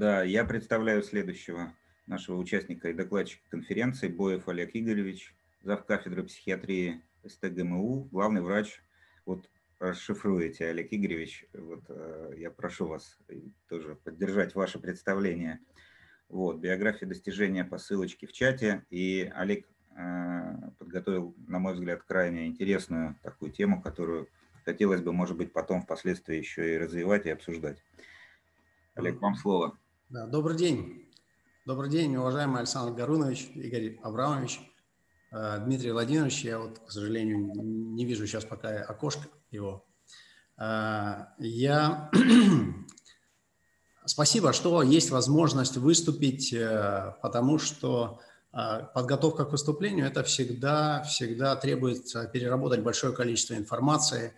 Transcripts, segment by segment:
Да, я представляю следующего нашего участника и докладчика конференции Боев Олег Игоревич, зав. кафедры психиатрии СТГМУ, главный врач. Вот расшифруете, Олег Игоревич, вот э, я прошу вас тоже поддержать ваше представление. Вот, биография достижения по ссылочке в чате. И Олег э, подготовил, на мой взгляд, крайне интересную такую тему, которую хотелось бы, может быть, потом впоследствии еще и развивать и обсуждать. Олег, вам слово. Да, добрый день. Добрый день, уважаемый Александр Гарунович, Игорь Абрамович, э, Дмитрий Владимирович. Я вот, к сожалению, не вижу сейчас пока окошко его. Э, я... Спасибо, что есть возможность выступить, э, потому что подготовка к выступлению – это всегда, всегда требуется переработать большое количество информации,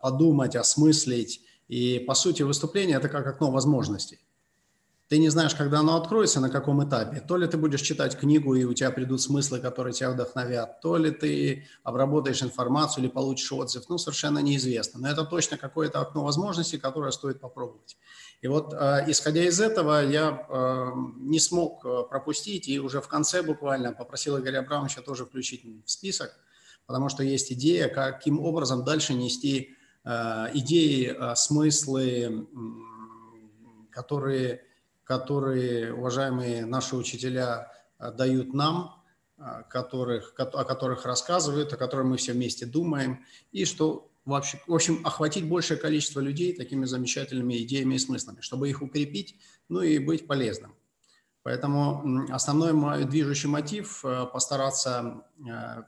подумать, осмыслить. И, по сути, выступление – это как окно возможностей. Ты не знаешь, когда оно откроется, на каком этапе. То ли ты будешь читать книгу, и у тебя придут смыслы, которые тебя вдохновят, то ли ты обработаешь информацию или получишь отзыв. Ну, совершенно неизвестно. Но это точно какое-то окно возможностей, которое стоит попробовать. И вот, э, исходя из этого, я э, не смог э, пропустить, и уже в конце буквально попросил Игоря Абрамовича тоже включить в список, потому что есть идея, каким образом дальше нести идеи, смыслы, которые которые уважаемые наши учителя э, дают нам, э, которых, о которых рассказывают, о которых мы все вместе думаем, и что вообще, в общем, охватить большее количество людей такими замечательными идеями и смыслами, чтобы их укрепить, ну и быть полезным. Поэтому основной мой движущий мотив э, – постараться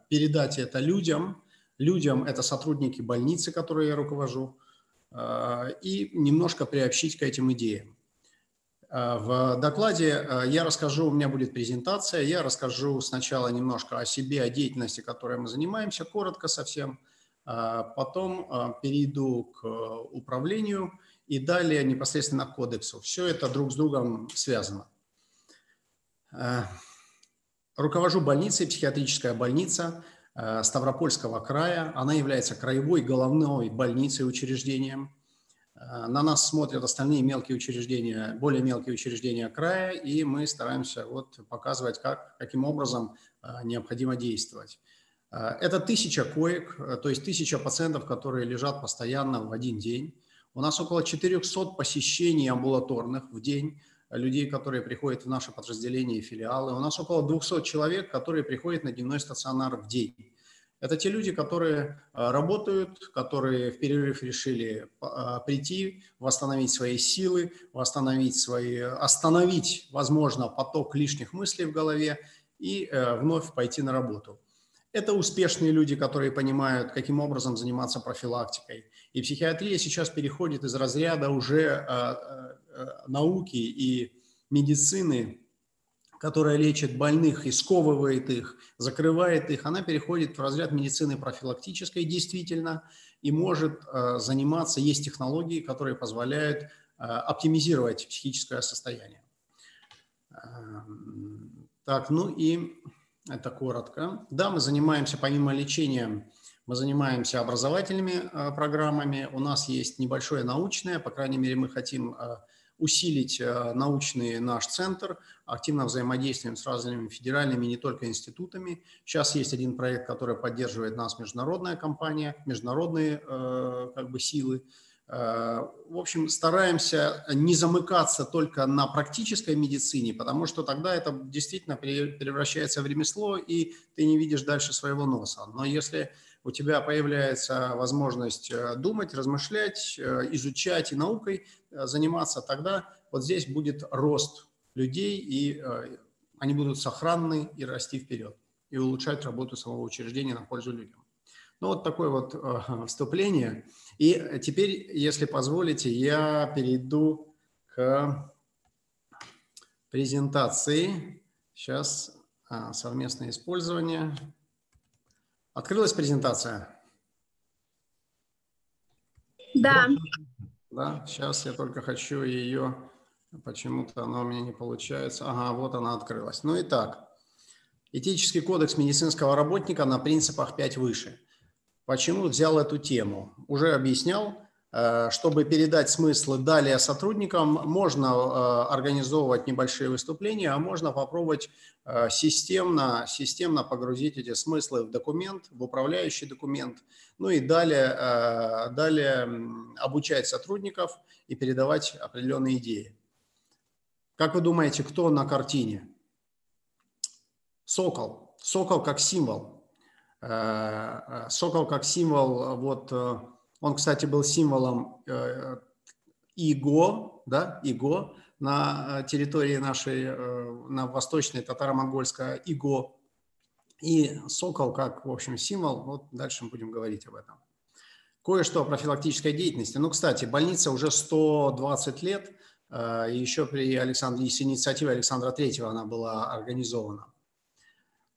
передать это людям. Людям – это сотрудники больницы, которые я руковожу, и немножко приобщить к этим идеям. Э, в докладе э, я расскажу, у меня будет презентация, я расскажу сначала немножко о себе, о деятельности, которой мы занимаемся, коротко совсем, э, потом перейду к управлению и далее непосредственно к кодексу. Все это друг с другом связано. Руковожу больницей, психиатрическая больница Ставропольского края. Она является краевой головной больницей учреждением – на нас смотрят остальные мелкие учреждения, более мелкие учреждения края, и мы стараемся вот показывать, как, каким образом э, необходимо действовать. Э, это тысяча коек, то есть тысяча пациентов, которые лежат постоянно в один день. У нас около 400 посещений амбулаторных в день, людей, которые приходят в наши подразделения и филиалы. У нас около 200 человек, которые приходят на дневной стационар в день. Это те люди, которые а, работают, которые в перерыв решили а, прийти, восстановить свои силы, восстановить свои, остановить, возможно, поток лишних мыслей в голове и э, вновь пойти на работу. Это успешные люди, которые понимают, каким образом заниматься профилактикой. И психиатрия сейчас переходит из разряда уже науки и медицины которая лечит больных и сковывает их, закрывает их, она переходит в разряд медицины профилактической действительно и может э, заниматься, есть технологии, которые позволяют э, оптимизировать психическое состояние. Эм, так, ну и это коротко. Да, мы занимаемся помимо лечения, мы занимаемся образовательными э, программами. У нас есть небольшое научное, по крайней мере, мы хотим усилить э, научный наш центр, активно взаимодействуем с разными федеральными, не только институтами. Сейчас есть один проект, который поддерживает нас международная компания, международные э, как бы силы. Э, в общем, стараемся не замыкаться только на практической медицине, потому что тогда это действительно превращается в ремесло, и ты не видишь дальше своего носа. Но если у тебя появляется возможность э, думать, размышлять, э, изучать и наукой э, заниматься, тогда вот здесь будет рост людей, и они будут сохранны и расти вперед, и улучшать работу самого учреждения на пользу людям. Ну, вот такое вот вступление. И теперь, если позволите, я перейду к презентации. Сейчас а, совместное использование. Открылась презентация? Да. Да, сейчас я только хочу ее, почему-то она у меня не получается. Ага, вот она открылась. Ну и так, этический кодекс медицинского работника на принципах 5 выше. Почему взял эту тему? Уже объяснял. Э, чтобы передать смыслы далее сотрудникам, можно э, организовывать небольшие выступления, а можно попробовать э, системно, системно погрузить эти смыслы в документ, в управляющий документ, ну и далее, далее обучать сотрудников и передавать определенные идеи. Как вы думаете, кто на картине? Сокол. Сокол как символ. Сокол как символ вот он, кстати, был символом э, ИГО, да, ИГО на э, территории нашей, э, на восточной татаро-монгольской ИГО. И сокол как, в общем, символ. Вот дальше мы будем говорить об этом. Кое-что о профилактической деятельности. Ну, кстати, больница уже 120 лет. Еще при Александре, с инициативы Александра Третьего она была организована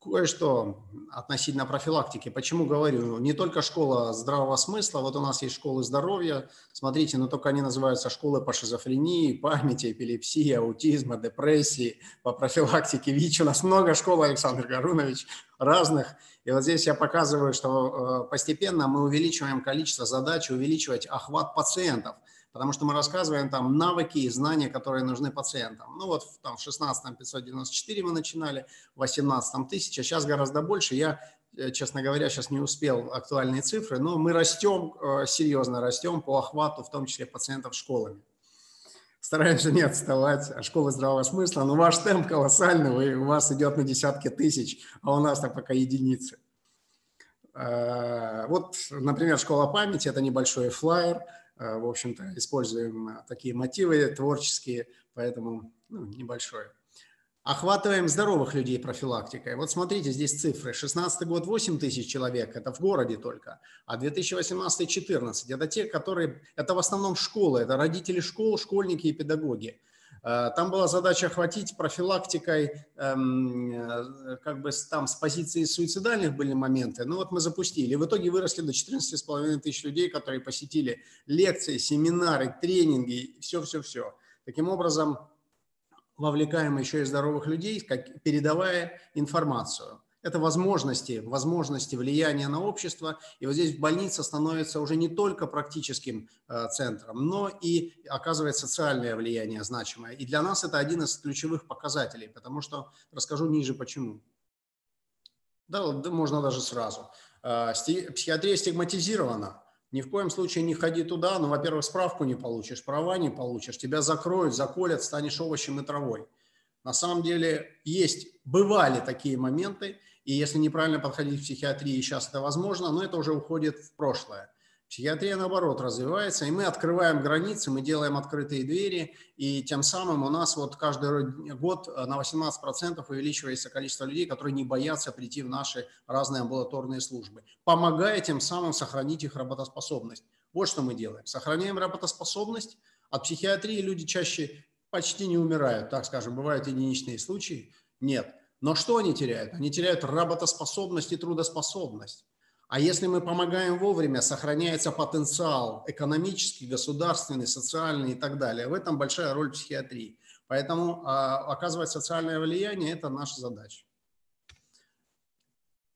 кое-что относительно профилактики. Почему говорю? Не только школа здравого смысла, вот у нас есть школы здоровья, смотрите, но только они называются школы по шизофрении, памяти, эпилепсии, аутизма, депрессии, по профилактике ВИЧ. У нас много школ, Александр Гарунович, разных. И вот здесь я показываю, что э, постепенно мы увеличиваем количество задач, увеличивать охват пациентов – потому что мы рассказываем там навыки и знания, которые нужны пациентам. Ну вот там в 16 594 мы начинали, в 18 1000, а сейчас гораздо больше. Я, э, честно говоря, сейчас не успел актуальные цифры, но мы растем, э, серьезно растем по охвату, в том числе пациентов школами. Стараемся не отставать от школы здравого смысла, но ваш темп колоссальный, вы, у вас идет на десятки тысяч, а у нас так пока единицы. Э, вот, например, школа памяти – это небольшой флайер – в общем-то, используем э, такие мотивы творческие, поэтому ну, небольшое. Охватываем здоровых людей профилактикой. Вот смотрите, здесь цифры. 16 год 8 тысяч человек, это в городе только, а 2018 14. Это те, которые, это в основном школы, это родители школ, школьники и педагоги. Э, там была задача охватить профилактикой, эм, э, как бы там с позиции суицидальных были моменты, ну вот мы запустили. В итоге выросли до 14,5 тысяч людей, которые посетили лекции, семинары, тренинги, все-все-все. Таким образом, вовлекаем еще и здоровых людей, как, передавая информацию это возможности, возможности влияния на общество. И вот здесь больница становится уже не только практическим э, центром, но и оказывает социальное влияние значимое. И для нас это один из ключевых показателей, потому что расскажу ниже почему. Да, можно даже сразу. Э, психиатрия стигматизирована. Ни в коем случае не ходи туда, но, во-первых, справку не получишь, права не получишь, тебя закроют, заколят, станешь овощем и травой. На самом деле есть, бывали такие моменты, и если неправильно подходить к психиатрии, сейчас это возможно, но это уже уходит в прошлое. Психиатрия, наоборот, развивается, и мы открываем границы, мы делаем открытые двери, и тем самым у нас вот каждый год на 18% увеличивается количество людей, которые не боятся прийти в наши разные амбулаторные службы, помогая тем самым сохранить их работоспособность. Вот что мы делаем. Сохраняем работоспособность. От психиатрии люди чаще почти не умирают, так скажем, бывают единичные случаи. Нет. Но что они теряют? Они теряют работоспособность и трудоспособность. А если мы помогаем вовремя, сохраняется потенциал экономический, государственный, социальный и так далее. В этом большая роль психиатрии. Поэтому а, оказывать социальное влияние – это наша задача.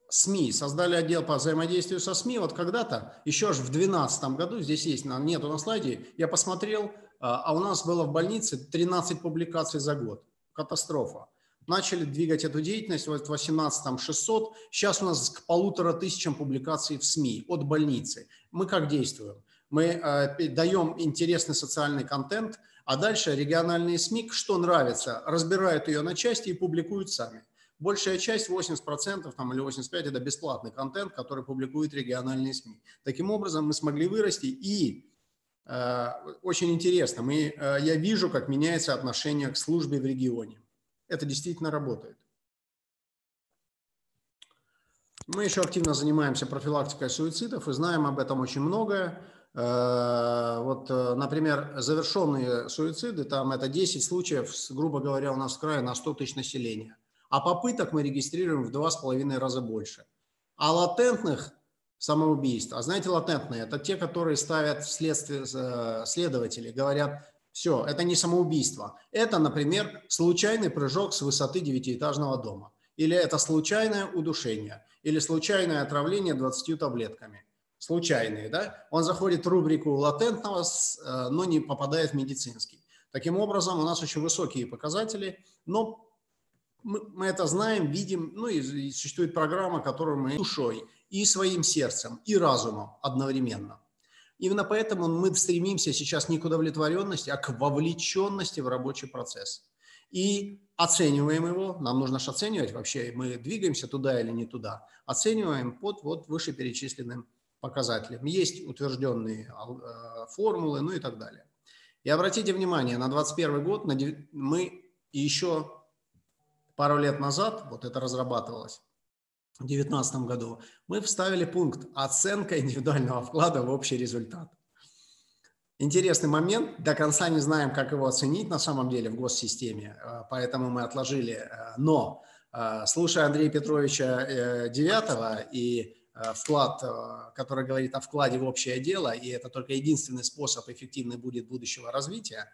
СМИ. Создали отдел по взаимодействию со СМИ. Вот когда-то, еще же в 2012 году, здесь есть, нету на слайде, я посмотрел, а, а у нас было в больнице 13 публикаций за год. Катастрофа начали двигать эту деятельность, вот в 18 600, сейчас у нас к полутора тысячам публикаций в СМИ от больницы. Мы как действуем? Мы э, даем интересный социальный контент, а дальше региональные СМИ, что нравится, разбирают ее на части и публикуют сами. Большая часть, 80% там, или 85% это бесплатный контент, который публикуют региональные СМИ. Таким образом, мы смогли вырасти и э, очень интересно, мы, э, я вижу, как меняется отношение к службе в регионе это действительно работает. Мы еще активно занимаемся профилактикой суицидов и знаем об этом очень многое. Э, вот, э, например, завершенные суициды, там это 10 случаев, грубо говоря, у нас в крае на 100 тысяч населения. А попыток мы регистрируем в 2,5 раза больше. А латентных самоубийств, а знаете, латентные, это те, которые ставят следствие, э, следователи, говорят, все, это не самоубийство. Это, например, случайный прыжок с высоты девятиэтажного дома. Или это случайное удушение. Или случайное отравление 20 таблетками. случайные, да, он заходит в рубрику латентного, э, но не попадает в медицинский. Таким образом, у нас очень высокие показатели, но мы, это знаем, видим, ну и, и существует программа, которую мы душой и своим сердцем, и разумом одновременно. Именно поэтому мы стремимся сейчас не к удовлетворенности, а к вовлеченности в рабочий процесс. И оцениваем его, нам нужно же оценивать вообще, мы двигаемся туда или не туда, оцениваем под вот вышеперечисленным показателям. Есть утвержденные э, формулы, ну и так далее. И обратите внимание, на 2021 год мы еще пару лет назад, вот это разрабатывалось, в 2019 году, мы вставили пункт «Оценка индивидуального вклада в общий результат». Интересный момент, до конца не знаем, как его оценить на самом деле в госсистеме, э, поэтому мы отложили. Э, но, слушая Андрея Петровича Девятого и вклад, который говорит о вкладе в общее дело, и это только единственный способ эффективный будет будущего развития,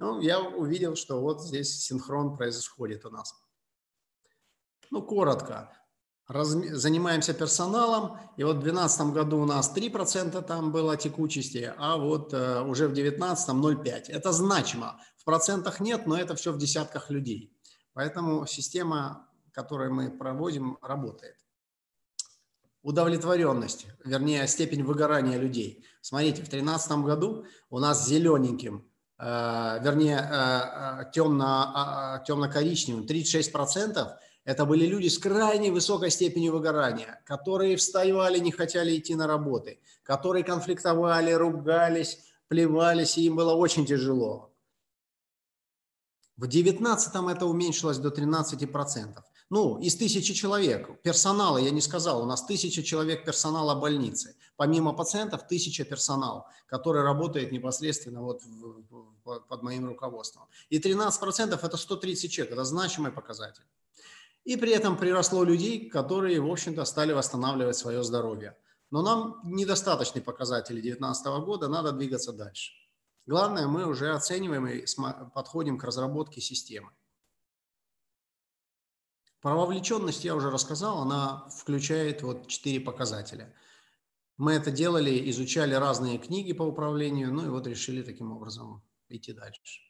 ну, я увидел, что вот здесь синхрон происходит у нас. Ну, коротко. Раз, занимаемся персоналом, и вот в 2012 году у нас 3% там было текучести, а вот э, уже в 2019 0,5%. Это значимо. В процентах нет, но это все в десятках людей. Поэтому система, которую мы проводим, работает удовлетворенность, вернее, степень выгорания людей. Смотрите, в 2013 году у нас зелененьким, э, вернее, э, э темно, э, темно-коричневым 36% это были люди с крайне высокой степенью выгорания, которые вставали, не хотели идти на работы, которые конфликтовали, ругались, плевались, и им было очень тяжело. В 19-м это уменьшилось до 13%. Ну, из тысячи человек, персонала, я не сказал, у нас тысяча человек персонала больницы. Помимо пациентов, тысяча персонал, который работает непосредственно вот под моим руководством. И 13% это 130 человек, это значимый показатель. И при этом приросло людей, которые, в общем-то, стали восстанавливать свое здоровье. Но нам недостаточны показатели 2019 года, надо двигаться дальше. Главное, мы уже оцениваем и подходим к разработке системы. Про вовлеченность я уже рассказал, она включает вот четыре показателя. Мы это делали, изучали разные книги по управлению, ну и вот решили таким образом идти дальше.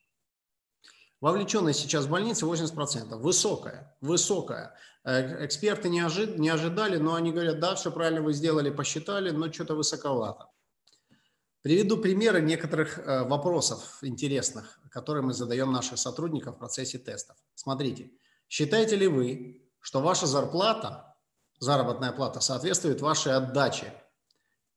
Вовлеченность сейчас в больнице 80%. Высокая, высокая. Э, эксперты не, ожид, не ожидали, но они говорят, да, все правильно вы сделали, посчитали, но что-то высоковато. Приведу примеры некоторых э, вопросов интересных, которые мы задаем нашим сотрудникам в процессе тестов. Смотрите, считаете ли вы, что ваша зарплата, заработная плата соответствует вашей отдаче?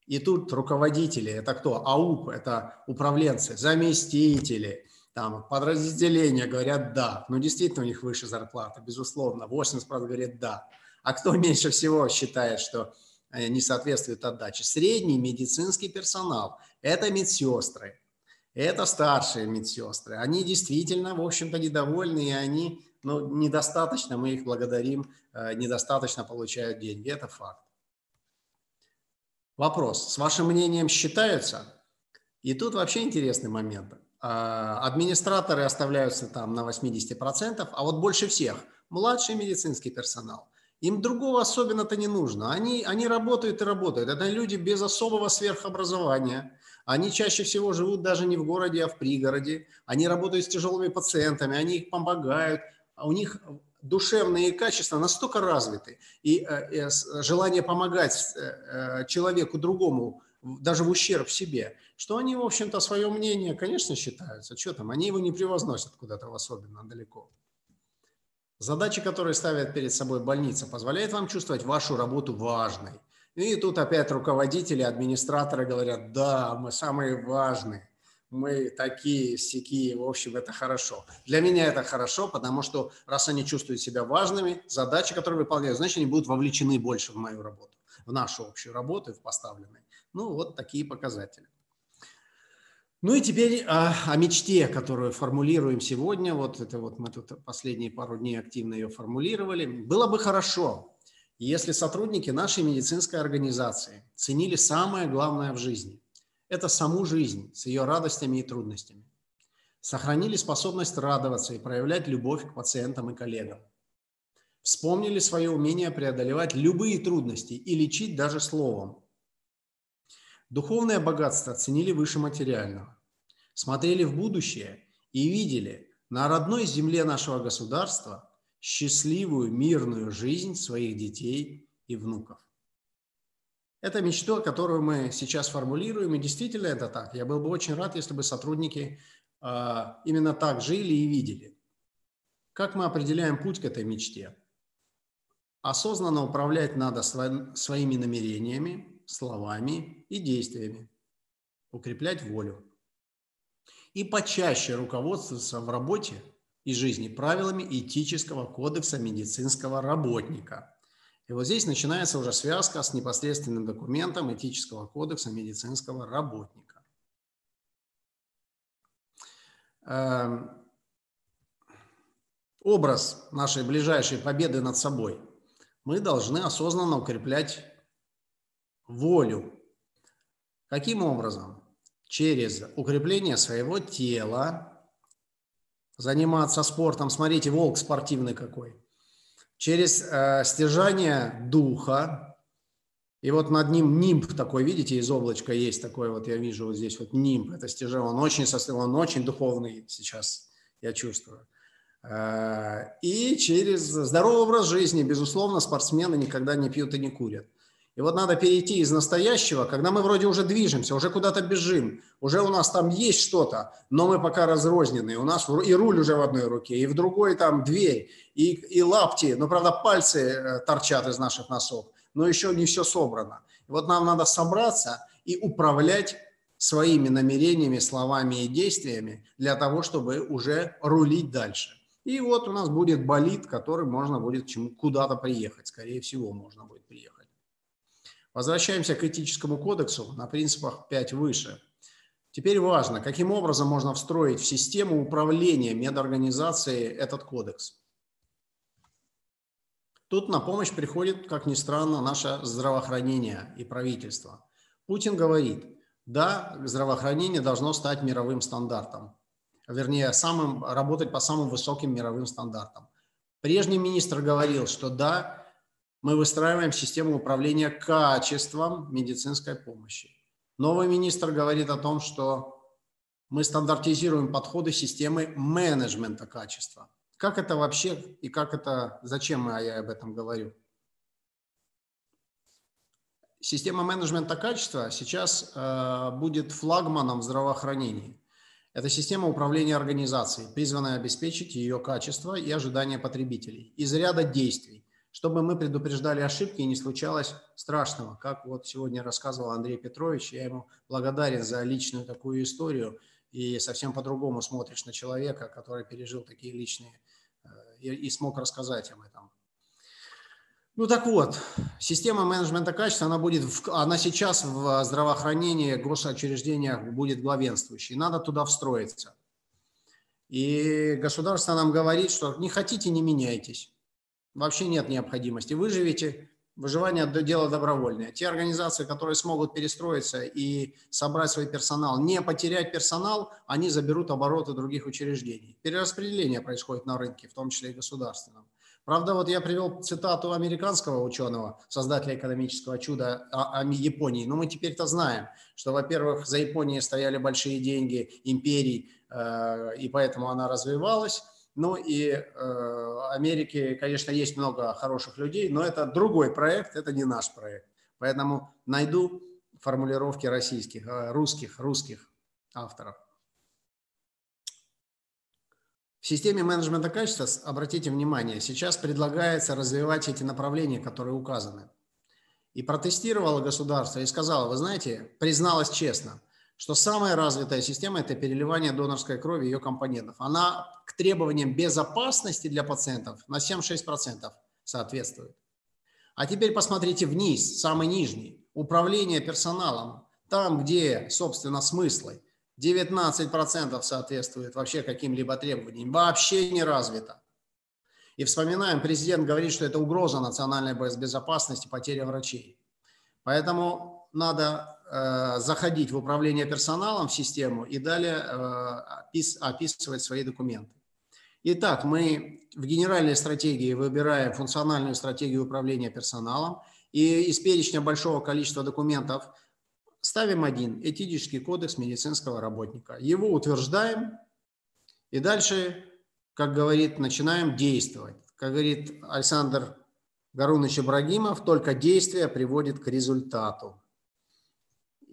И тут руководители, это кто? АУП, это управленцы, заместители, там подразделения говорят «да». Ну, действительно, у них выше зарплата, безусловно. 80% говорит «да». А кто меньше всего считает, что э, не соответствует отдаче? Средний медицинский персонал. Это медсестры. Это старшие медсестры. Они действительно, в общем-то, недовольны, и они ну, недостаточно, мы их благодарим, э, недостаточно получают деньги. Это факт. Вопрос. С вашим мнением считаются? И тут вообще интересный момент. А, администраторы оставляются там на 80%, а вот больше всех младший медицинский персонал. Им другого особенно-то не нужно. Они, они работают и работают. Это люди без особого сверхобразования. Они чаще всего живут даже не в городе, а в пригороде. Они работают с тяжелыми пациентами, они их помогают. А у них душевные качества настолько развиты. И э, э, желание помогать э, человеку другому даже в ущерб себе, что они, в общем-то, свое мнение, конечно, считаются. Что там, они его не превозносят куда-то особенно далеко. Задачи, которые ставят перед собой больница, позволяет вам чувствовать вашу работу важной. И тут опять руководители, администраторы говорят, да, мы самые важные, мы такие, сякие, в общем, это хорошо. Для меня это хорошо, потому что раз они чувствуют себя важными, задачи, которые выполняют, значит, они будут вовлечены больше в мою работу, в нашу общую работу, в поставленные. Ну, вот такие показатели. Ну и теперь о, о мечте, которую формулируем сегодня. Вот это вот мы тут последние пару дней активно ее формулировали. Было бы хорошо, если сотрудники нашей медицинской организации ценили самое главное в жизни. Это саму жизнь с ее радостями и трудностями. Сохранили способность радоваться и проявлять любовь к пациентам и коллегам. Вспомнили свое умение преодолевать любые трудности и лечить даже словом, Духовное богатство ценили выше материального, смотрели в будущее и видели на родной земле нашего государства счастливую, мирную жизнь своих детей и внуков. Это мечта, которую мы сейчас формулируем, и действительно это так. Я был бы очень рад, если бы сотрудники э, именно так жили и видели. Как мы определяем путь к этой мечте? Осознанно управлять надо своими намерениями, словами и действиями. Укреплять волю. И почаще руководствоваться в работе и жизни правилами этического кодекса медицинского работника – и вот здесь начинается уже связка с непосредственным документом этического кодекса медицинского работника. Эм, образ нашей ближайшей победы над собой. Мы должны осознанно укреплять волю. Каким образом? Через укрепление своего тела, заниматься спортом. Смотрите, волк спортивный какой – через э, стяжание духа, и вот над ним нимб такой, видите, из облачка есть такой, вот я вижу вот здесь вот нимб, это стяжение, он очень, он очень духовный сейчас, я чувствую. Э, и через здоровый образ жизни, безусловно, спортсмены никогда не пьют и не курят. И вот надо перейти из настоящего, когда мы вроде уже движемся, уже куда-то бежим, уже у нас там есть что-то, но мы пока разрознены. У нас и руль уже в одной руке, и в другой там дверь, и, и лапти, но, правда, пальцы э, торчат из наших носов, но еще не все собрано. И вот нам надо собраться и управлять своими намерениями, словами и действиями для того, чтобы уже рулить дальше. И вот у нас будет болид, который можно будет куда-то приехать, скорее всего, можно будет. Возвращаемся к этическому кодексу на принципах 5 выше. Теперь важно, каким образом можно встроить в систему управления медорганизацией этот кодекс. Тут на помощь приходит, как ни странно, наше здравоохранение и правительство. Путин говорит, да, здравоохранение должно стать мировым стандартом. Вернее, самым, работать по самым высоким мировым стандартам. Прежний министр говорил, что да, мы выстраиваем систему управления качеством медицинской помощи. Новый министр говорит о том, что мы стандартизируем подходы системы менеджмента качества. Как это вообще и как это, зачем я об этом говорю? Система менеджмента качества сейчас э, будет флагманом в здравоохранении. Это система управления организацией, призванная обеспечить ее качество и ожидания потребителей из ряда действий, чтобы мы предупреждали ошибки и не случалось страшного. Как вот сегодня рассказывал Андрей Петрович, я ему благодарен за личную такую историю, и совсем по-другому смотришь на человека, который пережил такие личные, э, и, и смог рассказать об этом. Ну так вот, система менеджмента качества, она, будет, в, она сейчас в здравоохранении, госучреждениях будет главенствующей. Надо туда встроиться. И государство нам говорит, что не хотите, не меняйтесь вообще нет необходимости. Выживете, выживание – дело добровольное. Те организации, которые смогут перестроиться и собрать свой персонал, не потерять персонал, они заберут обороты других учреждений. Перераспределение происходит на рынке, в том числе и государственном. Правда, вот я привел цитату американского ученого, создателя экономического чуда о, Японии. Но мы теперь-то знаем, что, во-первых, за Японией стояли большие деньги империй, э, и поэтому она развивалась. Ну и э, Америке, конечно, есть много хороших людей, но это другой проект, это не наш проект. Поэтому найду формулировки российских, э, русских, русских авторов. В системе менеджмента качества, обратите внимание, сейчас предлагается развивать эти направления, которые указаны. И протестировало государство и сказало, вы знаете, призналось честно – что самая развитая система – это переливание донорской крови и ее компонентов. Она к требованиям безопасности для пациентов на 7-6% соответствует. А теперь посмотрите вниз, самый нижний. Управление персоналом. Там, где, собственно, смыслы. 19% соответствует вообще каким-либо требованиям. Вообще не развито. И вспоминаем, президент говорит, что это угроза национальной безопасности, потеря врачей. Поэтому надо заходить в управление персоналом в систему и далее э, описывать свои документы. Итак, мы в генеральной стратегии выбираем функциональную стратегию управления персоналом, и из перечня большого количества документов ставим один – этический кодекс медицинского работника. Его утверждаем, и дальше, как говорит, начинаем действовать. Как говорит Александр Гарунович Ибрагимов, только действие приводит к результату.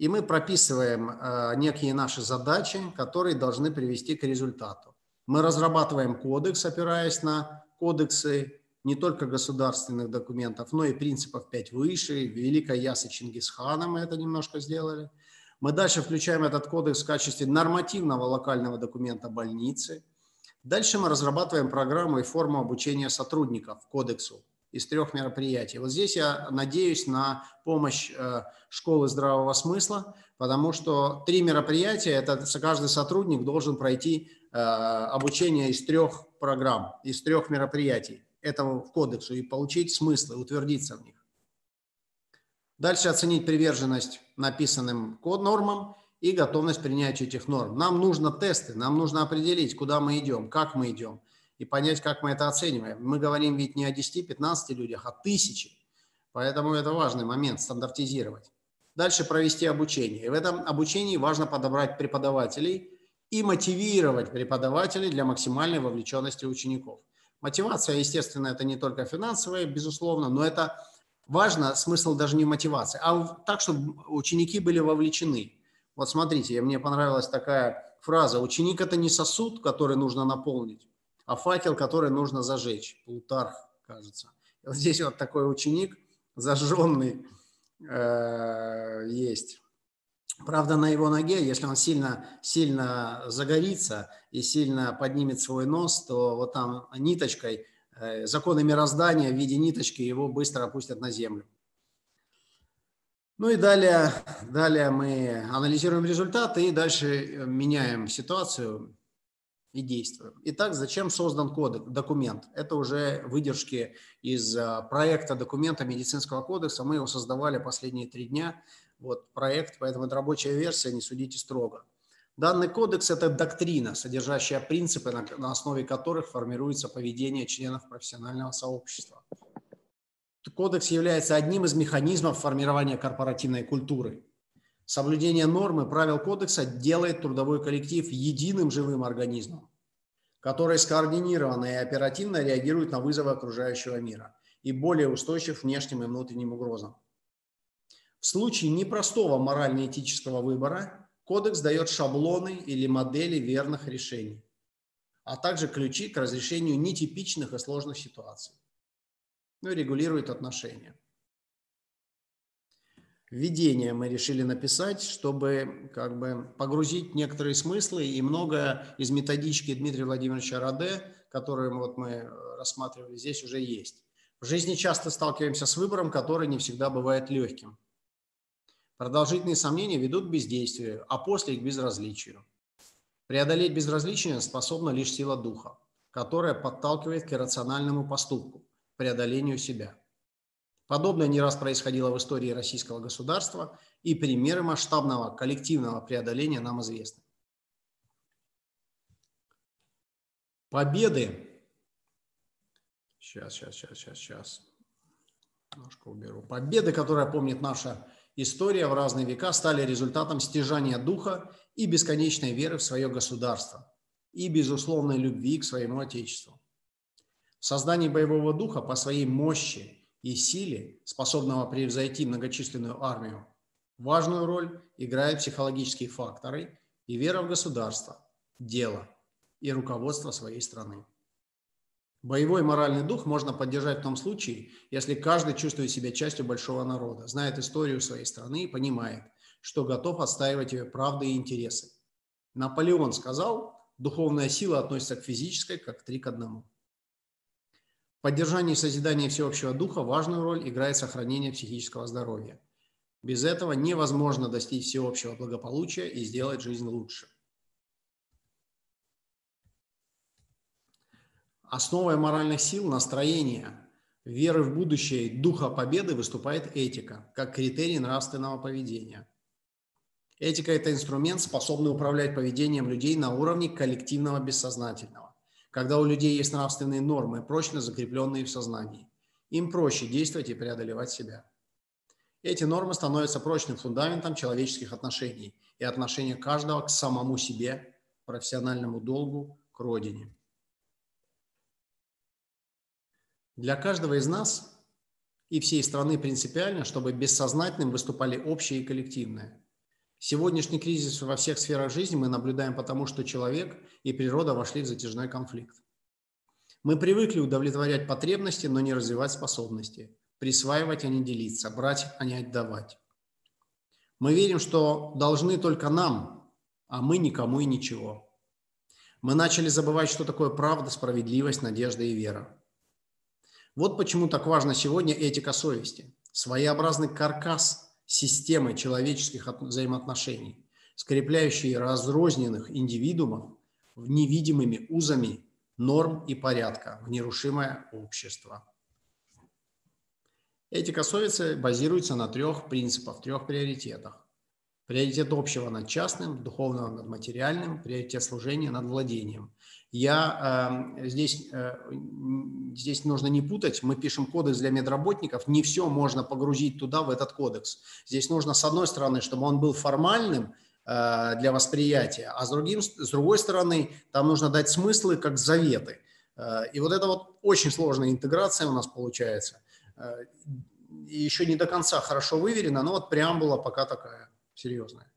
И мы прописываем э, некие наши задачи, которые должны привести к результату. Мы разрабатываем кодекс, опираясь на кодексы не только государственных документов, но и принципов 5 выше. Великая Ясы Чингисхана мы это немножко сделали. Мы дальше включаем этот кодекс в качестве нормативного локального документа больницы. Дальше мы разрабатываем программу и форму обучения сотрудников кодексу из трех мероприятий. Вот здесь я надеюсь на помощь э, школы здравого смысла, потому что три мероприятия, это каждый сотрудник должен пройти э, обучение из трех программ, из трех мероприятий этому кодексу и получить смыслы, утвердиться в них. Дальше оценить приверженность написанным код нормам и готовность принятия этих норм. Нам нужно тесты, нам нужно определить, куда мы идем, как мы идем и понять, как мы это оцениваем. Мы говорим ведь не о 10-15 людях, а тысячи. Поэтому это важный момент, стандартизировать. Дальше провести обучение. И в этом обучении важно подобрать преподавателей и мотивировать преподавателей для максимальной вовлеченности учеников. Мотивация, естественно, это не только финансовая, безусловно, но это важно, смысл даже не мотивации, а так, чтобы ученики были вовлечены. Вот смотрите, мне понравилась такая фраза. Ученик – это не сосуд, который нужно наполнить, а факел, который нужно зажечь. Плутарх, кажется. И вот здесь вот такой ученик, зажженный, э, есть. Правда, на его ноге, если он сильно, сильно загорится и сильно поднимет свой нос, то вот там ниточкой, э, законы мироздания в виде ниточки его быстро опустят на землю. Ну и далее, далее мы анализируем результаты и дальше меняем ситуацию и действуем. Итак, зачем создан код, документ? Это уже выдержки из э, проекта документа медицинского кодекса. Мы его создавали последние три дня вот проект, поэтому это рабочая версия, не судите строго. Данный кодекс – это доктрина, содержащая принципы, на, на основе которых формируется поведение членов профессионального сообщества. Кодекс является одним из механизмов формирования корпоративной культуры. Соблюдение норм и правил кодекса делает трудовой коллектив единым живым организмом, который скоординированно и оперативно реагирует на вызовы окружающего мира и более устойчив внешним и внутренним угрозам. В случае непростого морально-этического выбора кодекс дает шаблоны или модели верных решений, а также ключи к разрешению нетипичных и сложных ситуаций. Ну и регулирует отношения. Введение мы решили написать, чтобы как бы погрузить некоторые смыслы и многое из методички Дмитрия Владимировича Раде, которую вот мы рассматривали, здесь уже есть. В жизни часто сталкиваемся с выбором, который не всегда бывает легким. Продолжительные сомнения ведут к бездействию, а после к безразличию. Преодолеть безразличие способна лишь сила духа, которая подталкивает к иррациональному поступку, преодолению себя. Подобное не раз происходило в истории российского государства, и примеры масштабного коллективного преодоления нам известны. Победы. Сейчас, сейчас, сейчас, сейчас, сейчас. Немножко уберу. Победы, которые помнит наша история в разные века стали результатом стяжания духа и бесконечной веры в свое государство и безусловной любви к своему Отечеству. В создании боевого духа по своей мощи и силе, способного превзойти многочисленную армию, важную роль играют психологические факторы и вера в государство, дело и руководство своей страны. Боевой моральный дух можно поддержать в том случае, если каждый чувствует себя частью большого народа, знает историю своей страны и понимает, что готов отстаивать ее правды и интересы. Наполеон сказал, духовная сила относится к физической, как три к одному. Поддержании и созидании всеобщего духа важную роль играет сохранение психического здоровья. Без этого невозможно достичь всеобщего благополучия и сделать жизнь лучше. Основой моральных сил, настроения, веры в будущее и духа победы выступает этика, как критерий нравственного поведения. Этика – это инструмент, способный управлять поведением людей на уровне коллективного бессознательного, когда у людей есть нравственные нормы, прочно закрепленные в сознании. Им проще действовать и преодолевать себя. Эти нормы становятся прочным фундаментом человеческих отношений и отношения каждого к самому себе, профессиональному долгу, к родине. Для каждого из нас и всей страны принципиально, чтобы бессознательным выступали общее и коллективное. Сегодняшний кризис во всех сферах жизни мы наблюдаем потому, что человек и природа вошли в затяжной конфликт. Мы привыкли удовлетворять потребности, но не развивать способности, присваивать, а не делиться, брать, а не отдавать. Мы верим, что должны только нам, а мы никому и ничего. Мы начали забывать, что такое правда, справедливость, надежда и вера. Вот почему так важно сегодня этика совести. Своеобразный каркас системы человеческих взаимоотношений, скрепляющий разрозненных индивидуумов невидимыми узами норм и порядка в нерушимое общество. Этика совести базируется на трех принципах, трех приоритетах. Приоритет общего над частным, духовного над материальным, приоритет служения над владением. Я э, здесь, э, здесь нужно не путать, мы пишем кодекс для медработников, не все можно погрузить туда, в этот кодекс. Здесь нужно, с одной стороны, чтобы он был формальным, Э, для восприятия, а с, другим, с другой стороны, там нужно дать смыслы как заветы. Э, и вот это вот очень сложная интеграция у нас получается. Э, еще не до конца хорошо выверена, но вот преамбула пока такая серьезная.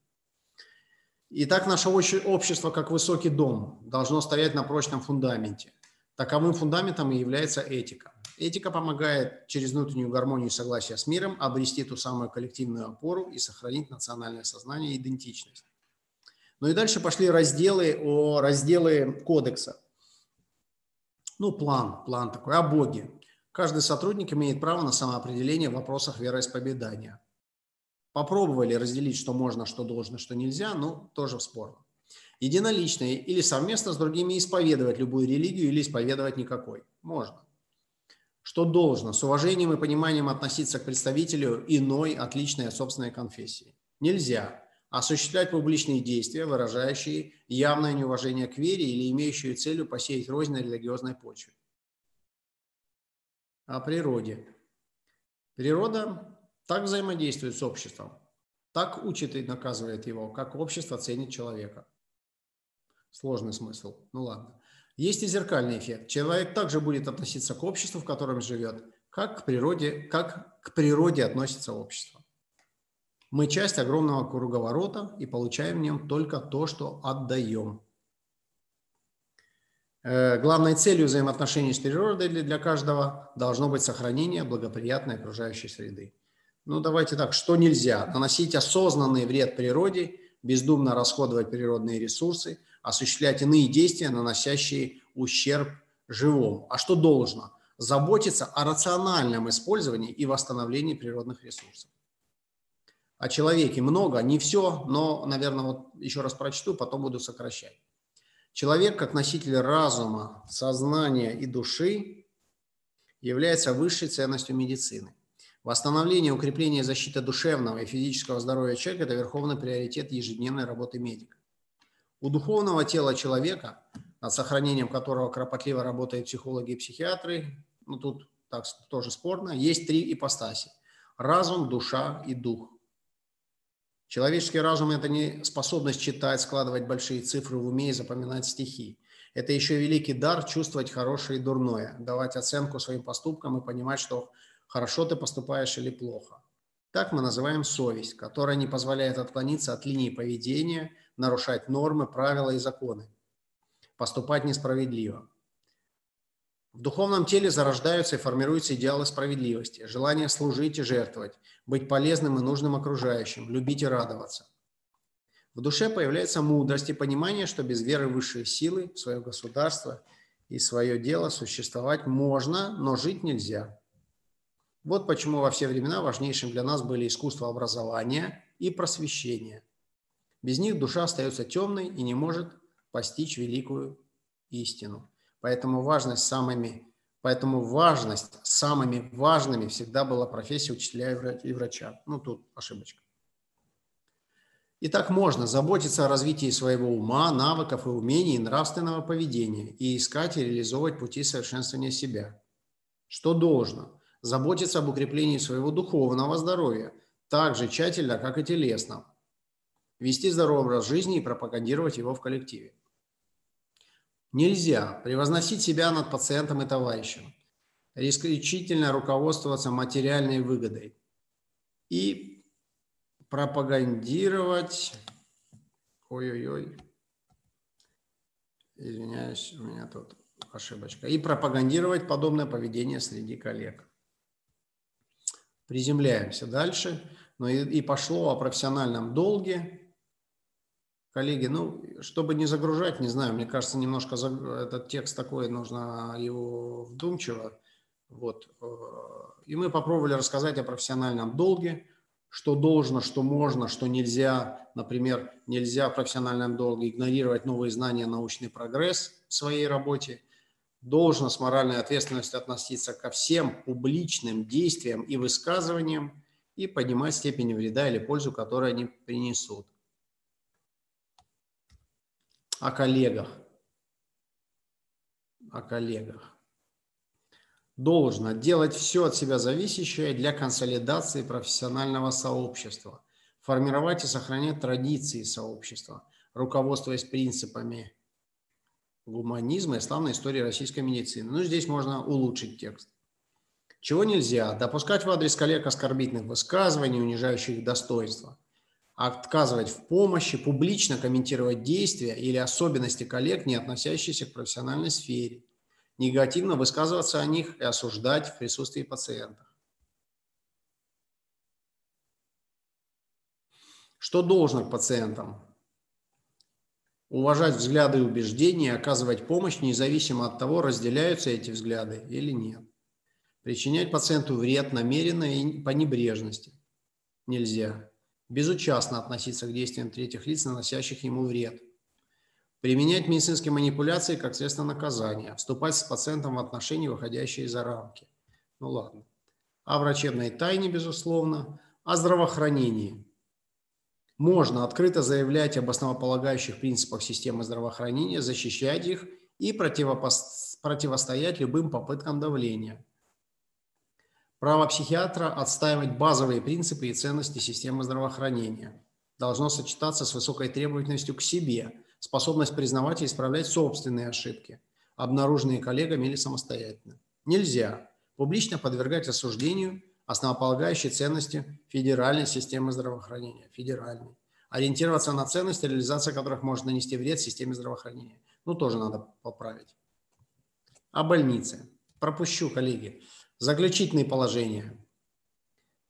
Итак, наше общество, как высокий дом, должно стоять на прочном фундаменте. Таковым фундаментом и является этика. Этика помогает через внутреннюю гармонию и согласие с миром обрести ту самую коллективную опору и сохранить национальное сознание и идентичность. Ну и дальше пошли разделы, о, разделы кодекса. Ну, план, план такой, о Боге. Каждый сотрудник имеет право на самоопределение в вопросах вероисповедания. Попробовали разделить, что можно, что должно, что нельзя, но тоже спорно. Единолично или совместно с другими исповедовать любую религию или исповедовать никакой. Можно что должно с уважением и пониманием относиться к представителю иной, отличной от собственной конфессии. Нельзя осуществлять публичные действия, выражающие явное неуважение к вере или имеющие целью посеять рознь на религиозной почве. О природе. Природа так взаимодействует с обществом, так учит и наказывает его, как общество ценит человека. Сложный смысл. Ну ладно. Есть и зеркальный эффект. Человек также будет относиться к обществу, в котором живет, как к природе, как к природе относится общество. Мы часть огромного круговорота и получаем в нем только то, что отдаем. Э, главной целью взаимоотношений с природой для каждого должно быть сохранение благоприятной окружающей среды. Ну, давайте так, что нельзя? Наносить осознанный вред природе, бездумно расходовать природные ресурсы – осуществлять иные действия, наносящие ущерб живому. А что должно? Заботиться о рациональном использовании и восстановлении природных ресурсов. О человеке много, не все, но, наверное, вот еще раз прочту, потом буду сокращать. Человек, как носитель разума, сознания и души, является высшей ценностью медицины. Восстановление, укрепление и защита душевного и физического здоровья человека – это верховный приоритет ежедневной работы медика. У духовного тела человека, над сохранением которого кропотливо работают психологи и психиатры, ну тут так тоже спорно, есть три ипостаси. Разум, душа и дух. Человеческий разум – это не способность читать, складывать большие цифры в уме и запоминать стихи. Это еще великий дар чувствовать хорошее и дурное, давать оценку своим поступкам и понимать, что хорошо ты поступаешь или плохо. Так мы называем совесть, которая не позволяет отклониться от линии поведения – нарушать нормы, правила и законы, поступать несправедливо. В духовном теле зарождаются и формируются идеалы справедливости, желание служить и жертвовать, быть полезным и нужным окружающим, любить и радоваться. В душе появляется мудрость и понимание, что без веры в высшие силы, в свое государство и свое дело существовать можно, но жить нельзя. Вот почему во все времена важнейшим для нас были искусство образования и просвещения – без них душа остается темной и не может постичь великую истину. Поэтому важность самыми, поэтому важность самыми важными всегда была профессия учителя и врача. Ну, тут ошибочка. И так можно заботиться о развитии своего ума, навыков и умений, нравственного поведения и искать и реализовывать пути совершенствования себя. Что должно? Заботиться об укреплении своего духовного здоровья, так же тщательно, как и телесно. Вести здоровый образ жизни и пропагандировать его в коллективе. Нельзя превозносить себя над пациентом и товарищем, исключительно руководствоваться материальной выгодой и пропагандировать... Ой-ой-ой. Извиняюсь, у меня тут ошибочка. И пропагандировать подобное поведение среди коллег. Приземляемся дальше. Но и, и пошло о профессиональном долге. Коллеги, ну, чтобы не загружать, не знаю, мне кажется, немножко за, этот текст такой, нужно его вдумчиво. Вот. Э, и мы попробовали рассказать о профессиональном долге, что должно, что можно, что нельзя. Например, нельзя в профессиональном долге игнорировать новые знания, научный прогресс в своей работе. Должно с моральной ответственностью относиться ко всем публичным действиям и высказываниям и понимать степень вреда или пользу, которую они принесут о коллегах. О коллегах. Должно делать все от себя зависящее для консолидации профессионального сообщества, формировать и сохранять традиции сообщества, руководствуясь принципами гуманизма и славной истории российской медицины. Ну, здесь можно улучшить текст. Чего нельзя? Допускать в адрес коллег оскорбительных высказываний, унижающих их достоинство – отказывать в помощи, публично комментировать действия или особенности коллег, не относящиеся к профессиональной сфере, негативно высказываться о них и осуждать в присутствии пациентов. Что должно к пациентам? Уважать взгляды и убеждения, оказывать помощь независимо от того, разделяются эти взгляды или нет. Причинять пациенту вред намеренно и по небрежности нельзя безучастно относиться к действиям третьих лиц, наносящих ему вред, применять медицинские манипуляции как средство наказания, вступать с пациентом в отношения, выходящие за рамки. Ну ладно. О врачебной тайне, безусловно, о здравоохранении. Можно открыто заявлять об основополагающих принципах системы здравоохранения, защищать их и противостоять любым попыткам давления – Право психиатра отстаивать базовые принципы и ценности системы здравоохранения должно сочетаться с высокой требовательностью к себе, способность признавать и исправлять собственные ошибки, обнаруженные коллегами или самостоятельно. Нельзя публично подвергать осуждению основополагающие ценности федеральной системы здравоохранения, федеральной. Ориентироваться на ценности, реализация которых может нанести вред системе здравоохранения. Ну, тоже надо поправить. О больнице. Пропущу, коллеги. Заключительные положения.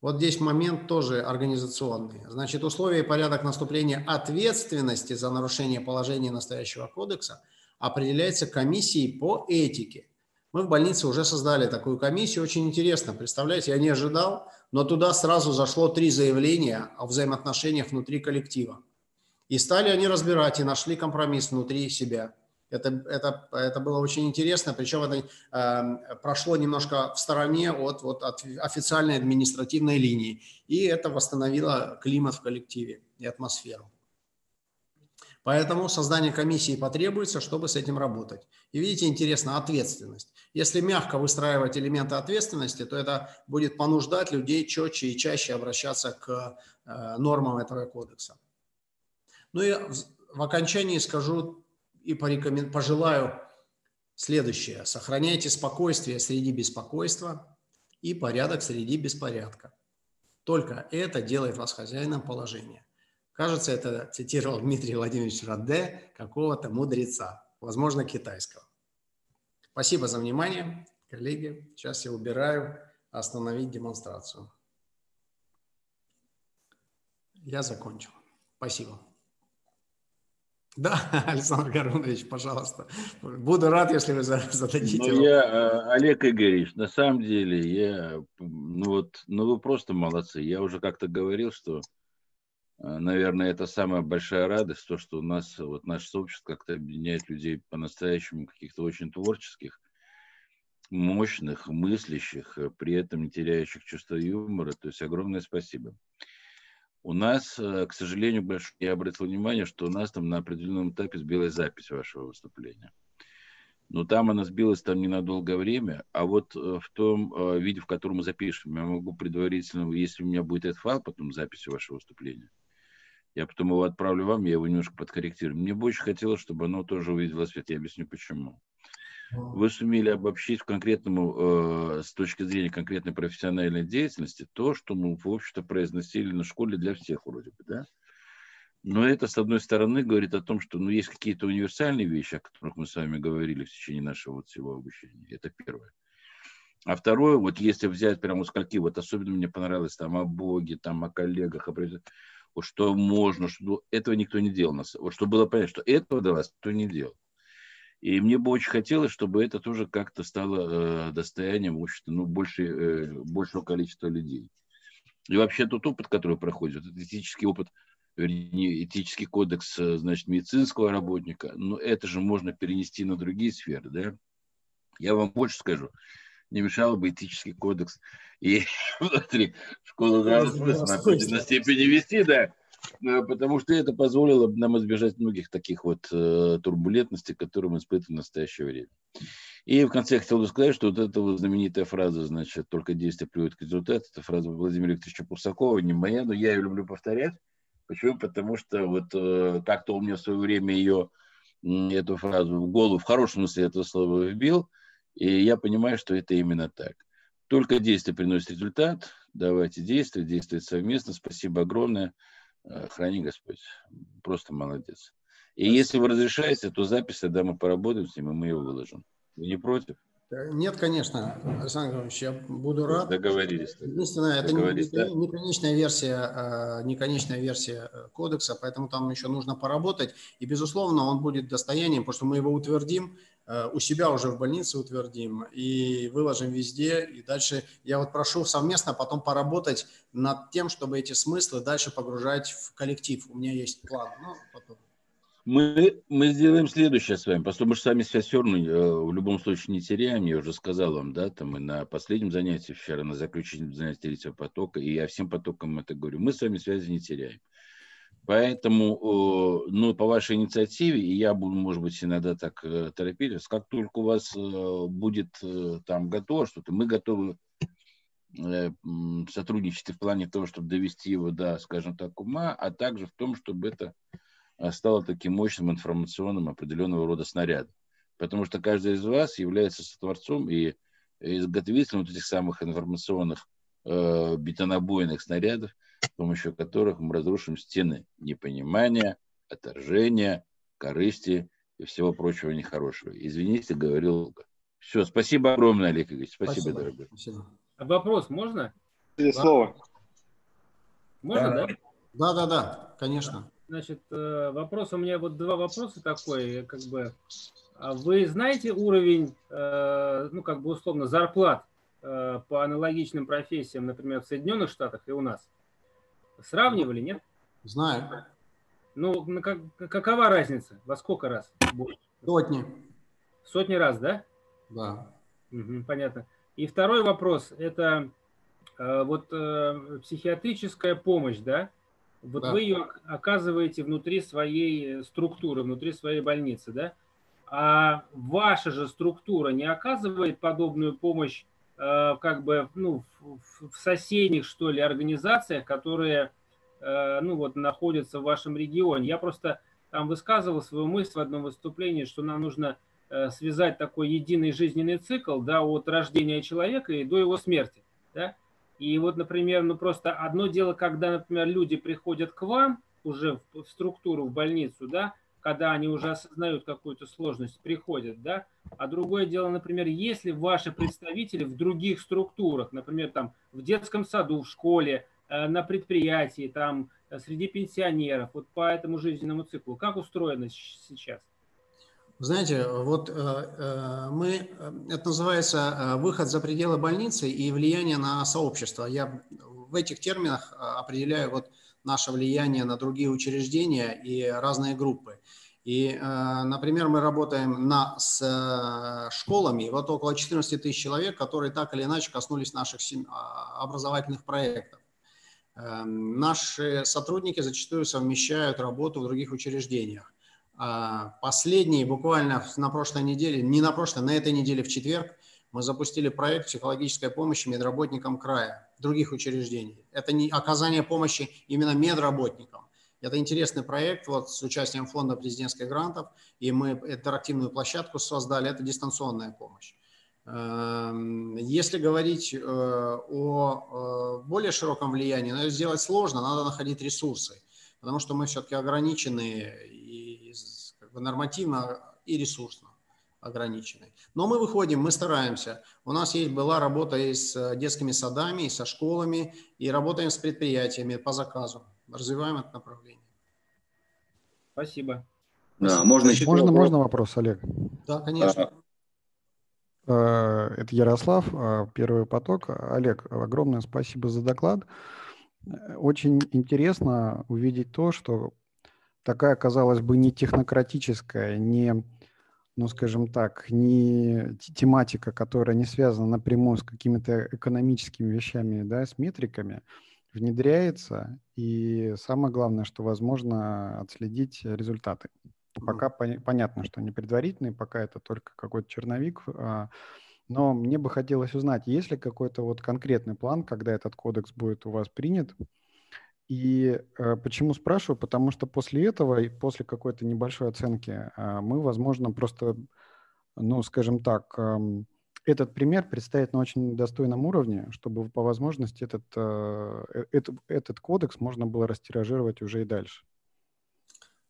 Вот здесь момент тоже организационный. Значит, условия и порядок наступления ответственности за нарушение положений настоящего кодекса определяется комиссией по этике. Мы в больнице уже создали такую комиссию. Очень интересно. Представляете, я не ожидал, но туда сразу зашло три заявления о взаимоотношениях внутри коллектива. И стали они разбирать и нашли компромисс внутри себя. Это, это, это было очень интересно, причем это э, прошло немножко в стороне от, вот, от официальной административной линии. И это восстановило климат в коллективе и атмосферу. Поэтому создание комиссии потребуется, чтобы с этим работать. И видите, интересно, ответственность. Если мягко выстраивать элементы ответственности, то это будет понуждать людей четче и чаще обращаться к э, нормам этого кодекса. Ну и в окончании скажу и порекомен... пожелаю следующее. Сохраняйте спокойствие среди беспокойства и порядок среди беспорядка. Только это делает вас хозяином положения. Кажется, это цитировал Дмитрий Владимирович Раде, какого-то мудреца, возможно, китайского. Спасибо за внимание, коллеги. Сейчас я убираю остановить демонстрацию. Я закончил. Спасибо. Да, Александр Гарунович, пожалуйста. Буду рад, если вы зададите. Ну, я, э, Олег Игоревич, на самом деле, я, ну вот, ну вы просто молодцы. Я уже как-то говорил, что, наверное, это самая большая радость, то, что у нас, вот наше сообщество как-то объединяет людей по-настоящему каких-то очень творческих, мощных, мыслящих, э, при этом не теряющих чувство юмора. То есть огромное спасибо. У нас, э, к сожалению, большое, я обратил внимание, что у нас там на определенном этапе сбилась запись вашего выступления. Но там она сбилась там ненадолгое время, а вот в том виде, в котором мы запишем, я могу предварительно, если у меня будет этот файл, потом записи вашего выступления, я потом его отправлю вам, я его немножко подкорректирую. Мне больше хотелось, чтобы оно тоже увидело свет. Я объясню почему. Вы сумели обобщить в конкретному, э, с точки зрения конкретной профессиональной деятельности, то, что мы, в общем-то, произносили на школе для всех вроде бы, да? Но это, с одной стороны, говорит о том, что ну, есть какие-то универсальные вещи, о которых мы с вами говорили в течение нашего вот всего обучения. Это первое. А второе, вот если взять прямо у скольки, вот особенно мне понравилось там о Боге, там о коллегах, о вот что можно, что этого никто не делал. Вот что было понятно, что этого до вас никто не делал. И мне бы очень хотелось, чтобы это тоже как-то стало э, достоянием общества, ну, больше, э, большего количества людей. И вообще тот опыт, который проходит, этот этический опыт, вернее, этический кодекс, э, значит, медицинского работника, ну, это же можно перенести на другие сферы, да. Я вам больше скажу не мешало бы этический кодекс и внутри школы смысла на определенной степени вести, да, э, потому что это позволило бы нам избежать многих таких вот э, турбулентностей, которые мы испытываем в настоящее время. И в конце я хотел бы сказать, что вот эта вот знаменитая фраза, значит, только действие приводит к результату, это фраза Владимира Викторовича Пусакова, не моя, но я ее люблю повторять. Почему? Потому что вот э, как-то он мне в свое время ее, эту фразу в голову, в хорошем смысле этого слова вбил – и я понимаю, что это именно так. Только действие приносит результат. Давайте действовать, действовать совместно. Спасибо огромное. Э, храни Господь. Просто молодец. И если вы разрешаете, то запись, тогда мы поработаем с ним, и мы его выложим. Вы не против? Нет, конечно, Александр Иванович, я буду рад. Договорились. Единственное, это не, не конечная версия, а, не конечная версия э, кодекса, поэтому там еще нужно поработать. И, безусловно, он будет достоянием, потому что мы его утвердим, э, у себя уже в больнице утвердим и выложим везде. И дальше я вот прошу совместно потом поработать над тем, чтобы эти смыслы дальше погружать в коллектив. У меня есть план. Ну, потом. Мы, мы сделаем следующее с вами, поскольку мы же сами связь все равно э, в любом случае не теряем, я уже сказал вам, да, там и на последнем занятии вчера, на заключительном занятии третьего потока, и я всем потокам это говорю, мы с вами связи не теряем. Поэтому, ну, по вашей инициативе, и я буду, может быть, иногда так э, торопиться, как только у вас э, будет там готово что-то, мы готовы сотрудничать в плане того, чтобы довести его до, скажем так, ума, а также в том, чтобы это стало таким мощным информационным определенного рода снарядом. Потому что каждый из вас является сотворцом и изготовителем вот этих самых информационных э, бетонобойных снарядов, с помощью которых мы разрушим стены непонимания, отторжения, корысти и всего прочего нехорошего. Извините, говорил Все, спасибо огромное, Олег Игоревич. Спасибо, спасибо. дорогой. Спасибо. А вопрос можно? Слово. Можно, да? Да, да, да, конечно. Значит, э, вопрос у меня вот два вопроса такой, как бы. А вы знаете уровень, э, ну, как бы условно, зарплат э, по аналогичным профессиям, например, в Соединенных Штатах и у нас? Сравнивали, нет? Знаю. Ну, как, какова разница? Во сколько раз? Сотни. Сотни раз, да? Да. Угу, понятно. И второй вопрос, это вот психиатрическая помощь, да? Вот да. вы ее оказываете внутри своей структуры, внутри своей больницы, да? А ваша же структура не оказывает подобную помощь э, как бы ну, в, в соседних, что ли, организациях, которые э, ну, вот, находятся в вашем регионе. Я просто там высказывал свою мысль в одном выступлении, что нам нужно э, связать такой единый жизненный цикл да, от рождения человека и до его смерти. Да? И вот, например, ну просто одно дело, когда, например, люди приходят к вам уже в, структуру, в больницу, да, когда они уже осознают какую-то сложность, приходят, да, а другое дело, например, если ваши представители в других структурах, например, там в детском саду, в школе, э, на предприятии, там э, среди пенсионеров, вот по этому жизненному циклу, как устроено сейчас? Знаете, вот э, э, мы, э, это называется выход за пределы больницы и влияние на сообщество. Я в этих терминах определяю вот наше влияние на другие учреждения и разные группы. И, например, мы работаем на, с школами, вот около 14 тысяч человек, которые так или иначе коснулись наших а, образовательных проектов. Наши сотрудники зачастую совмещают работу в других учреждениях. А последний, буквально на прошлой неделе, не на прошлой, на этой неделе в четверг, мы запустили проект психологической помощи медработникам края, других учреждений. Это не оказание помощи именно медработникам. Это интересный проект вот, с участием фонда президентских грантов, и мы интерактивную площадку создали, это дистанционная помощь. Эм, если говорить э, о э, более широком влиянии, но это сделать сложно, надо находить ресурсы, потому что мы все-таки ограничены нормативно и ресурсно ограничены. Но мы выходим, мы стараемся. У нас есть, была работа и с детскими садами, и со школами, и работаем с предприятиями по заказу. Развиваем это направление. Спасибо. Да, можно еще можно, вопрос? можно вопрос, Олег? Да, конечно. А, это Ярослав, а, Первый поток. Олег, огромное спасибо за доклад. Очень интересно увидеть то, что такая, казалось бы, не технократическая, не ну, скажем так, не тематика, которая не связана напрямую с какими-то экономическими вещами, да, с метриками, внедряется, и самое главное, что возможно отследить результаты. Пока пон- понятно, что они предварительные, пока это только какой-то черновик, а, но мне бы хотелось узнать, есть ли какой-то вот конкретный план, когда этот кодекс будет у вас принят, и э, почему спрашиваю? Потому что после этого и после какой-то небольшой оценки э, мы, возможно, просто, ну, скажем так, э, этот пример представить на очень достойном уровне, чтобы по возможности этот, э, э этот, этот кодекс можно было растиражировать уже и дальше.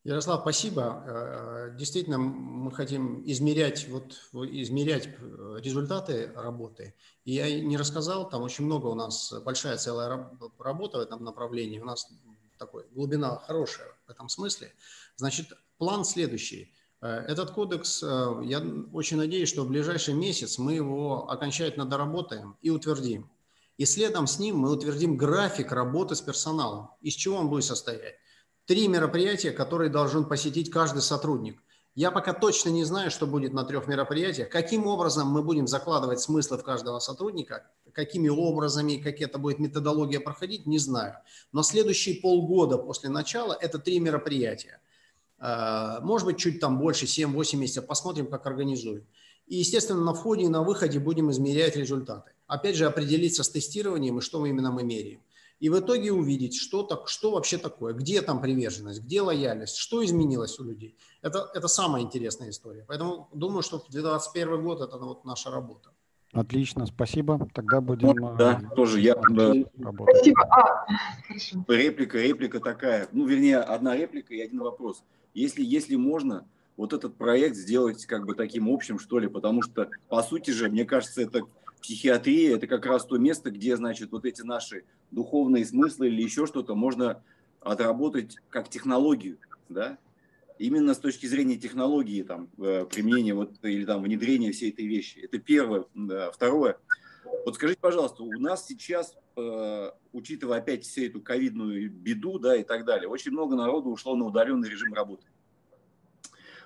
Ярослав, спасибо. Э, действительно, мы хотим измерять, вот, измерять э, результаты работы. И я не рассказал, там очень много у нас, большая целая работа в этом направлении. У нас такой глубина хорошая в этом смысле. Значит, план следующий. Э, этот кодекс, я очень надеюсь, что в ближайший месяц мы его окончательно доработаем и утвердим. И следом с ним мы утвердим график работы с персоналом. Из чего он будет состоять? Три мероприятия, которые должен посетить каждый сотрудник. Я пока точно не знаю, что будет на трех мероприятиях. Каким образом мы будем закладывать смыслы в каждого сотрудника, какими образами, как это будет методология проходить, не знаю. Но следующие полгода после начала это три мероприятия. А, может быть, чуть там больше, 7-8 месяцев. Посмотрим, как организуем. И, естественно, на входе и на выходе будем измерять результаты. Опять же, определиться с тестированием и что именно мы меряем и в итоге увидеть, что, так, что вообще такое, где там приверженность, где лояльность, что изменилось у людей. Это, это самая интересная история. Поэтому думаю, что 2021 год – это вот наша работа. Отлично, спасибо. Тогда будем... Вот, да, э, тоже я... Работать. Спасибо. А, реплика, реплика такая. Ну, вернее, одна реплика и один вопрос. Если, если можно, вот этот проект сделать как бы таким общим, что ли, потому что, по сути же, мне кажется, это психиатрия – это как раз то место, где, значит, вот эти наши духовные смыслы или еще что-то можно отработать как технологию, да, именно с точки зрения технологии там э, применения вот или там внедрения всей этой вещи. Это первое. Второе. Вот скажите, пожалуйста, у нас сейчас, э, учитывая опять всю эту ковидную беду, да, и так далее, очень много народу ушло на удаленный режим работы.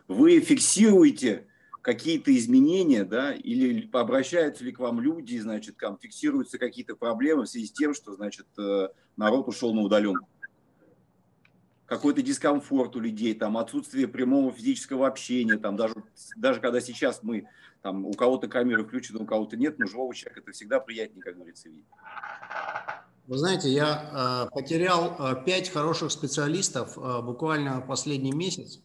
Вы фиксируете какие-то изменения, да, или обращаются ли к вам люди, значит, там фиксируются какие-то проблемы в связи с тем, что, значит, э, народ ушел на удаленку. Какой-то дискомфорт у людей, там, отсутствие прямого физического общения, там, даже, даже когда сейчас мы, там, у кого-то камеры включены, у кого-то нет, но живого человека это всегда приятнее, как говорится, видеть. Вы знаете, я э, потерял э, пять хороших специалистов э, буквально последний месяц.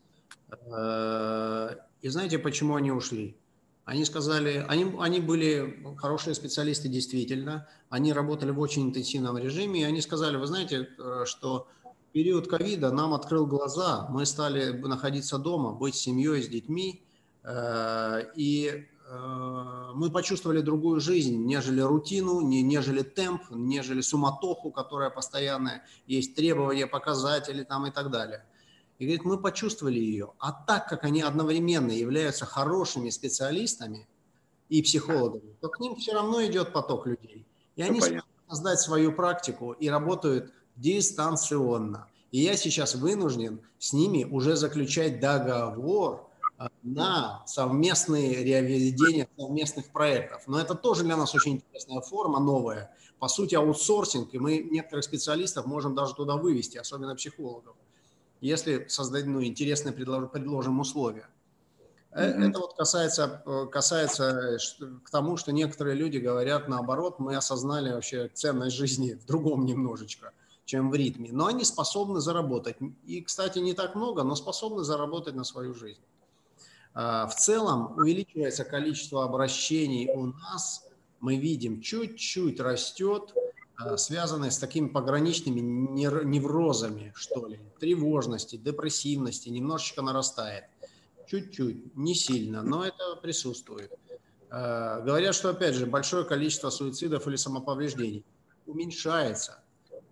Э, и знаете, почему они ушли? Они сказали, они, они были хорошие специалисты действительно, они работали в очень интенсивном режиме, и они сказали, вы знаете, э, что период ковида нам открыл глаза, мы стали находиться дома, быть семьей, с детьми, э, и э, мы почувствовали другую жизнь, нежели рутину, нежели темп, нежели суматоху, которая постоянная, есть требования, показатели там и так далее. И говорит, мы почувствовали ее. А так как они одновременно являются хорошими специалистами и психологами, то к ним все равно идет поток людей. И они смогут создать свою практику и работают дистанционно. И я сейчас вынужден с ними уже заключать договор а, на совместные реализование совместных проектов. Но это тоже для нас очень интересная форма, новая. По сути, аутсорсинг, и мы некоторых специалистов можем даже туда вывести, особенно психологов. Если создать ну, интересные предложим условия. Mm-hmm. Это вот касается, э, касается к тому, что некоторые люди говорят наоборот, мы осознали вообще ценность жизни в другом немножечко, чем в ритме. Но они способны заработать. И, кстати, не так много, но способны заработать на свою жизнь. В целом увеличивается количество обращений у нас, мы видим, чуть-чуть растет, а, связанные с такими пограничными неврозами, что ли, тревожности, депрессивности, немножечко нарастает. Чуть-чуть, не сильно, но это присутствует. А, говорят, что, опять же, большое количество суицидов или самоповреждений уменьшается.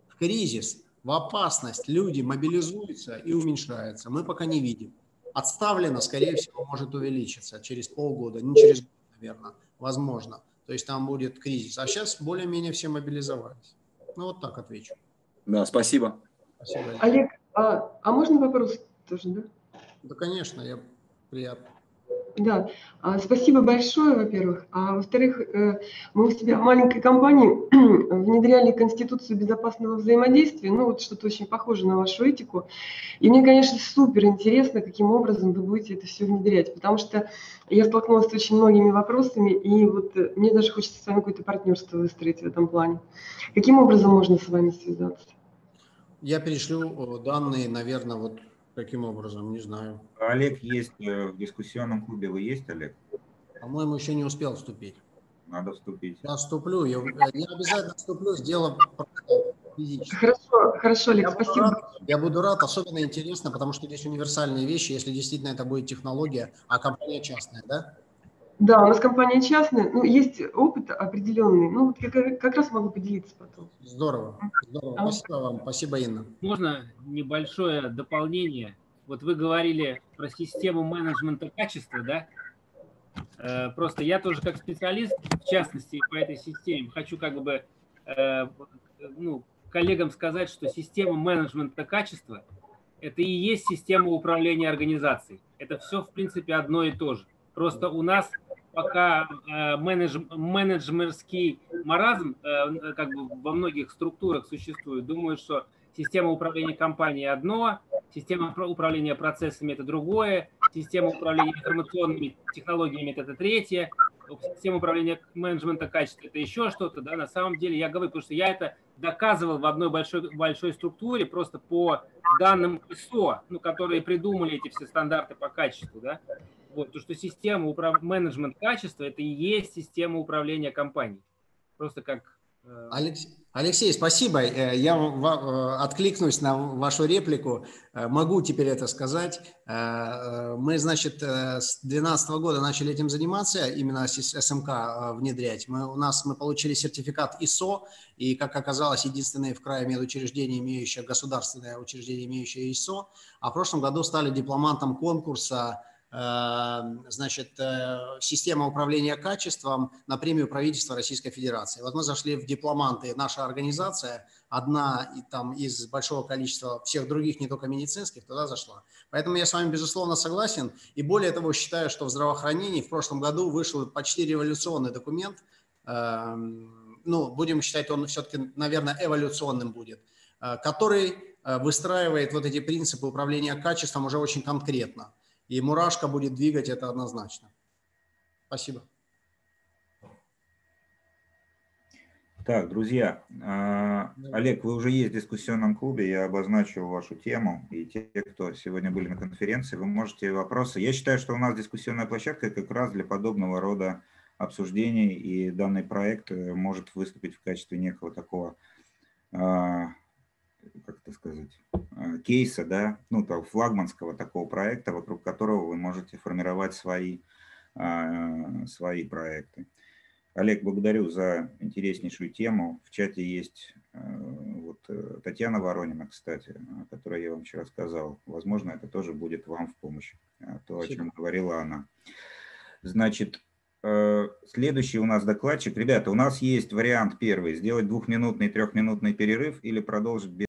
В кризис, в опасность люди мобилизуются и уменьшаются. Мы пока не видим. Отставлено, скорее всего, может увеличиться через полгода, не через год, наверное, возможно. То есть там будет кризис. А сейчас более-менее все мобилизовались. Ну вот так отвечу. Да, спасибо. спасибо. Олег, а, а можно вопрос тоже, да? Да, конечно, я приятно. Да, а, спасибо большое, во-первых. А во-вторых, э, мы у себя в маленькой компании внедряли Конституцию безопасного взаимодействия, ну вот что-то очень похоже на вашу этику. И мне, конечно, супер интересно, каким образом вы будете это все внедрять, потому что я столкнулась с очень многими вопросами, и вот э, мне даже хочется с вами какое-то партнерство выстроить в этом плане. Каким образом можно с вами связаться? Я перешлю данные, наверное, вот Каким образом? Не знаю. Олег есть э, в дискуссионном клубе. Вы есть, Олег? По-моему, еще не успел вступить. Надо вступить. Я вступлю. Я, я обязательно вступлю, сделаю физически. Хорошо, хорошо, Олег, я спасибо. Буду рад, я буду рад. Особенно интересно, потому что здесь универсальные вещи, если действительно это будет технология, а компания частная, да? Да, у нас компания частная, ну, есть опыт определенный, ну, вот я как раз могу поделиться потом. Здорово, здорово, а? спасибо вам, спасибо, Инна. Можно небольшое дополнение? Вот вы говорили про систему менеджмента качества, да? Э, просто я тоже как специалист, в частности, по этой системе, хочу как бы э, ну, коллегам сказать, что система менеджмента качества – это и есть система управления организацией. Это все, в принципе, одно и то же. Просто у нас пока э, менедж, менеджмерский маразм э, как бы во многих структурах существует. Думаю, что система управления компанией одно, система управления процессами это другое, система управления информационными технологиями это третье, система управления менеджмента качества это еще что-то. Да? На самом деле я говорю, потому что я это доказывал в одной большой, большой структуре просто по данным ISO, ну, которые придумали эти все стандарты по качеству. Да? Вот, то, что система управ... менеджмент качества – это и есть система управления компанией. Просто как… Э, Алексей, спасибо. Э, я э, откликнусь на вашу реплику. Могу теперь это сказать. Мы, значит, с 2012 года начали этим заниматься, именно СМК внедрять. Мы, у нас мы получили сертификат ISO, и, как оказалось, единственное в крае медучреждение, имеющее государственное учреждение, имеющее ISO. А в прошлом году стали дипломантом конкурса значит, э, система управления качеством на премию правительства Российской Федерации. Вот мы зашли в дипломанты, наша организация, одна там из большого количества всех других, не только медицинских, туда зашла. Поэтому я с вами, безусловно, согласен. И более того, считаю, что в здравоохранении в прошлом году вышел почти революционный документ. Эм, ну, будем считать, он все-таки, наверное, эволюционным будет, э, который э, выстраивает вот эти принципы управления качеством уже очень конкретно. И мурашка будет двигать это однозначно. Спасибо. Так, друзья, а, Олег, вы уже есть в дискуссионном клубе, я обозначил вашу тему, и те, кто сегодня были на конференции, вы можете вопросы. Я считаю, что у нас дискуссионная площадка как раз для подобного рода обсуждений, и данный проект э, может выступить в качестве некого такого а, как это сказать, э, кейса, да, ну, того флагманского такого проекта, вокруг которого вы можете формировать свои, а, свои проекты. Олег, благодарю за интереснейшую тему. В чате есть э, вот, э, Татьяна Воронина, кстати, о которой я вам вчера сказал. Возможно, это тоже будет вам в помощь, то, о чем говорила она. Значит, Э, следующий у нас докладчик. Ребята, у нас есть вариант первый. Сделать двухминутный, трехминутный перерыв или продолжить без